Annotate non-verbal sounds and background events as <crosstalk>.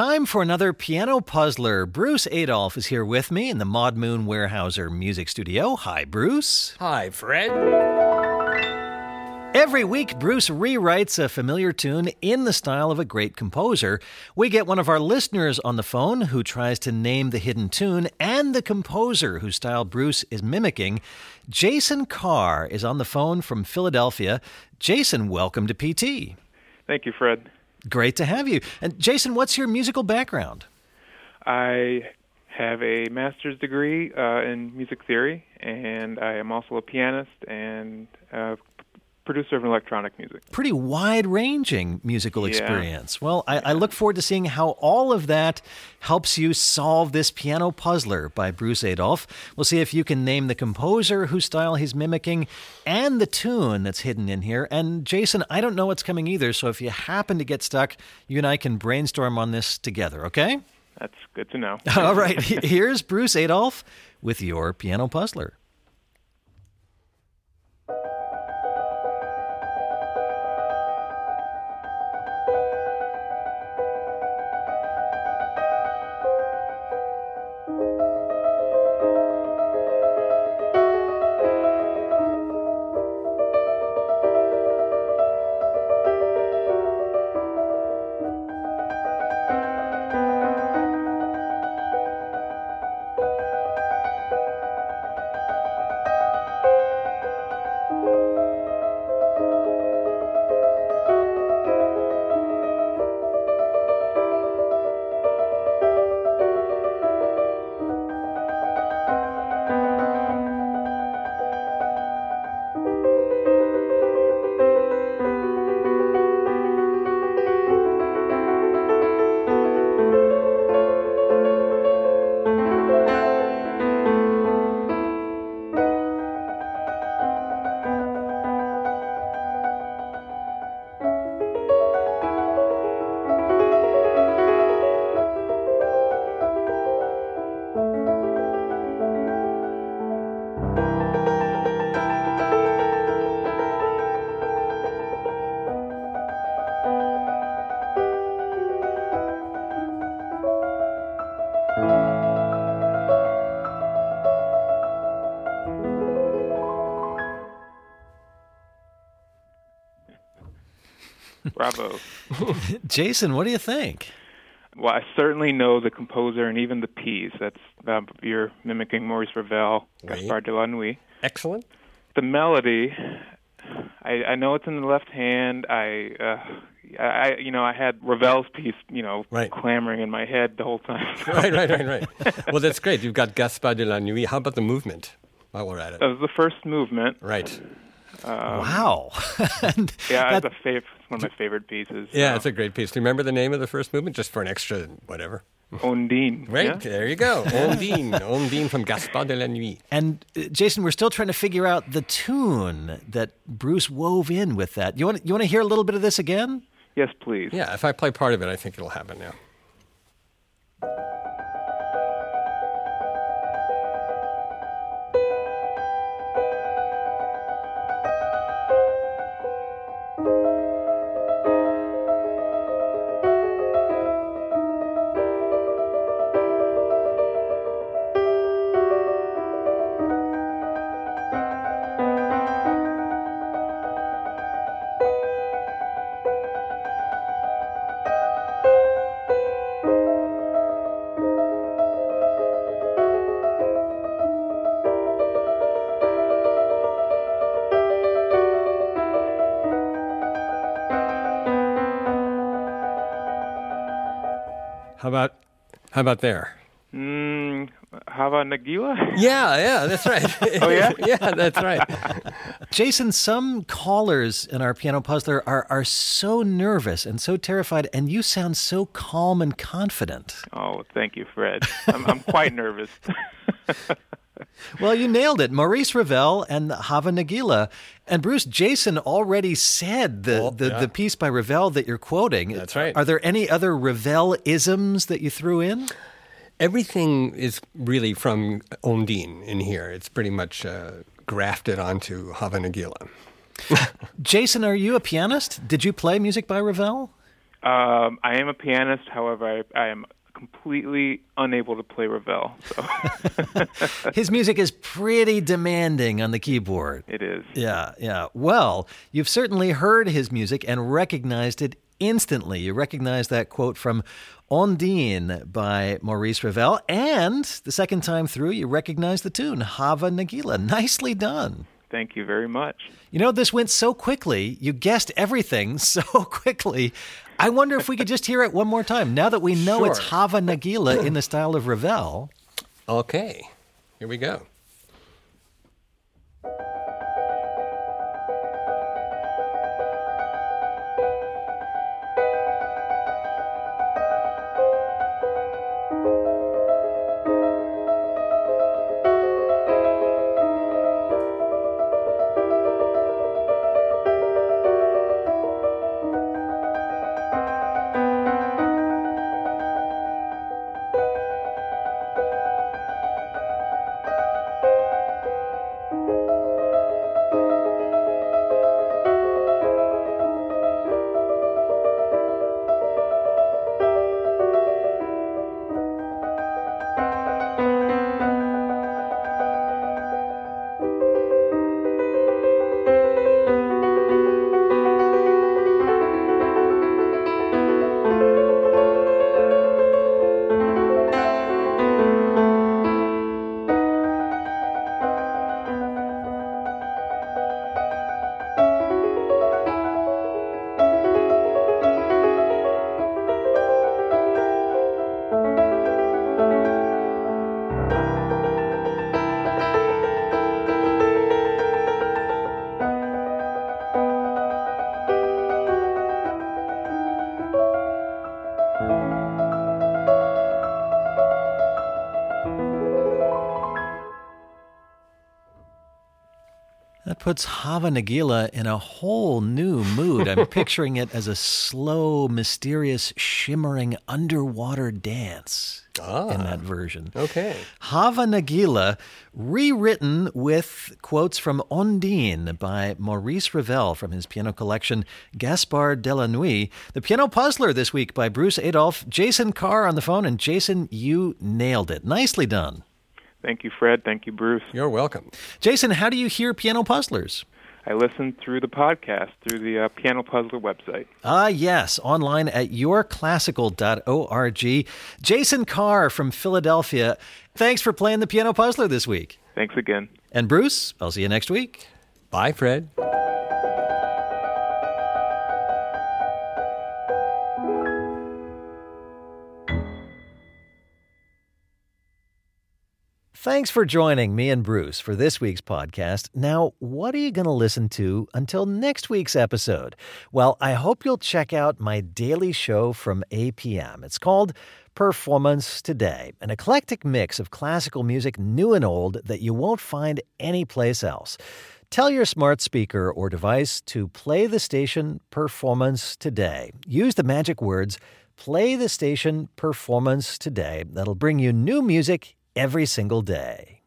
Time for another piano puzzler. Bruce Adolphe is here with me in the Maud Moon Weyerhaeuser Music Studio. Hi, Bruce. Hi, Fred. Every week, Bruce rewrites a familiar tune in the style of a great composer. We get one of our listeners on the phone who tries to name the hidden tune and the composer whose style Bruce is mimicking. Jason Carr is on the phone from Philadelphia. Jason, welcome to PT. Thank you, Fred. Great to have you. And Jason, what's your musical background? I have a master's degree uh, in music theory, and I am also a pianist and a producer of electronic music. Pretty wide ranging musical Yeah. experience. Well, I, I look forward to seeing how all of that helps you solve this piano puzzler by Bruce Adolphe. We'll see if you can name the composer whose style he's mimicking and the tune that's hidden in here. And Jason, I don't know what's coming either, so if you happen to get stuck, you and I can brainstorm on this together, okay? That's good to know. <laughs> All right, here's Bruce Adolphe with your piano puzzler. Bravo. <laughs> Jason, what do you think? Well, I certainly know the composer and even the piece. That's uh, you're mimicking Maurice Ravel, Oui. Gaspard de la Nuit. Excellent. The melody, I, I know it's in the left hand. I, uh, I, you know, I had Ravel's piece, you know, Right. clamoring in my head the whole time. <laughs> Right, right, right, right. <laughs> well, that's great. You've got Gaspard de la Nuit. How about the movement while we're at it? That was the first movement. Right. wow. And Yeah, that- it's a fav- one of my favorite pieces. Yeah, Uh, it's a great piece. Do you remember the name of the first movement? Just for an extra whatever. Ondine. Right, yeah? there you go. Ondine. Ondine from Gaspard de la Nuit. And uh, Jason, we're still trying to figure out the tune that Bruce wove in with that. You want you want to hear a little bit of this again? Yes, please. Yeah, if I play part of it, I think it'll happen now. How about how about there? Mm, Hava Nagila? <laughs> Yeah, yeah, that's right. <laughs> Oh, yeah? <laughs> yeah, that's right. Jason, some callers in our piano puzzler are are so nervous and so terrified, and you sound so calm and confident. Oh, thank you, Fred. I'm, I'm quite nervous. Well, you nailed it. Maurice Ravel and Hava Nagila. And Bruce, Jason already said the, Oh, the, yeah. the piece by Ravel that you're quoting. That's right. Are there any other Ravel isms that you threw in? Everything is really from Ondine in here. It's pretty much uh, grafted onto Hava Nagila. <laughs> Jason, are you a pianist? Did you play music by Ravel? Um, I am a pianist, however, I, I am completely unable to play Ravel. So. <laughs> His music is pretty demanding on the keyboard. It is. Yeah, yeah. Well, you've certainly heard his music and recognized it instantly. You recognize that quote from Ondine by Maurice Ravel, and the second time through, you recognize the tune, Hava Nagila. Nicely done. Thank you very much. You know, this went so quickly. You guessed everything <laughs> so quickly. I wonder if we could just hear it one more time. Now that we know Sure. it's Hava Nagila in the style of Ravel. Okay, here we go. That puts Hava Nagila in a whole new mood. I'm <laughs> picturing it as a slow, mysterious, shimmering underwater dance in ah. that version. Okay. Hava Nagila, rewritten with quotes from Ondine by Maurice Ravel from his piano collection Gaspard de la Nuit. The Piano Puzzler this week by Bruce Adolphe. Jason Carr on the phone, and Jason, you nailed it. Nicely done. Thank you, Fred. Thank you, Bruce. You're welcome. Jason, how do you hear Piano Puzzlers? I listen through the podcast through the uh, Piano Puzzler website. Ah, yes, online at yourclassical.org. Jason Carr from Philadelphia, thanks for playing the Piano Puzzler this week. Thanks again. And Bruce, I'll see you next week. Bye, Fred. Thanks for joining me and Bruce for this week's podcast. Now, what are you going to listen to until next week's episode? Well, I hope you'll check out my daily show from APM. It's called Performance Today, an eclectic mix of classical music, new and old, that you won't find anyplace else. Tell your smart speaker or device to play the station Performance Today. Use the magic words Play the station Performance Today. That'll bring you new music every single day.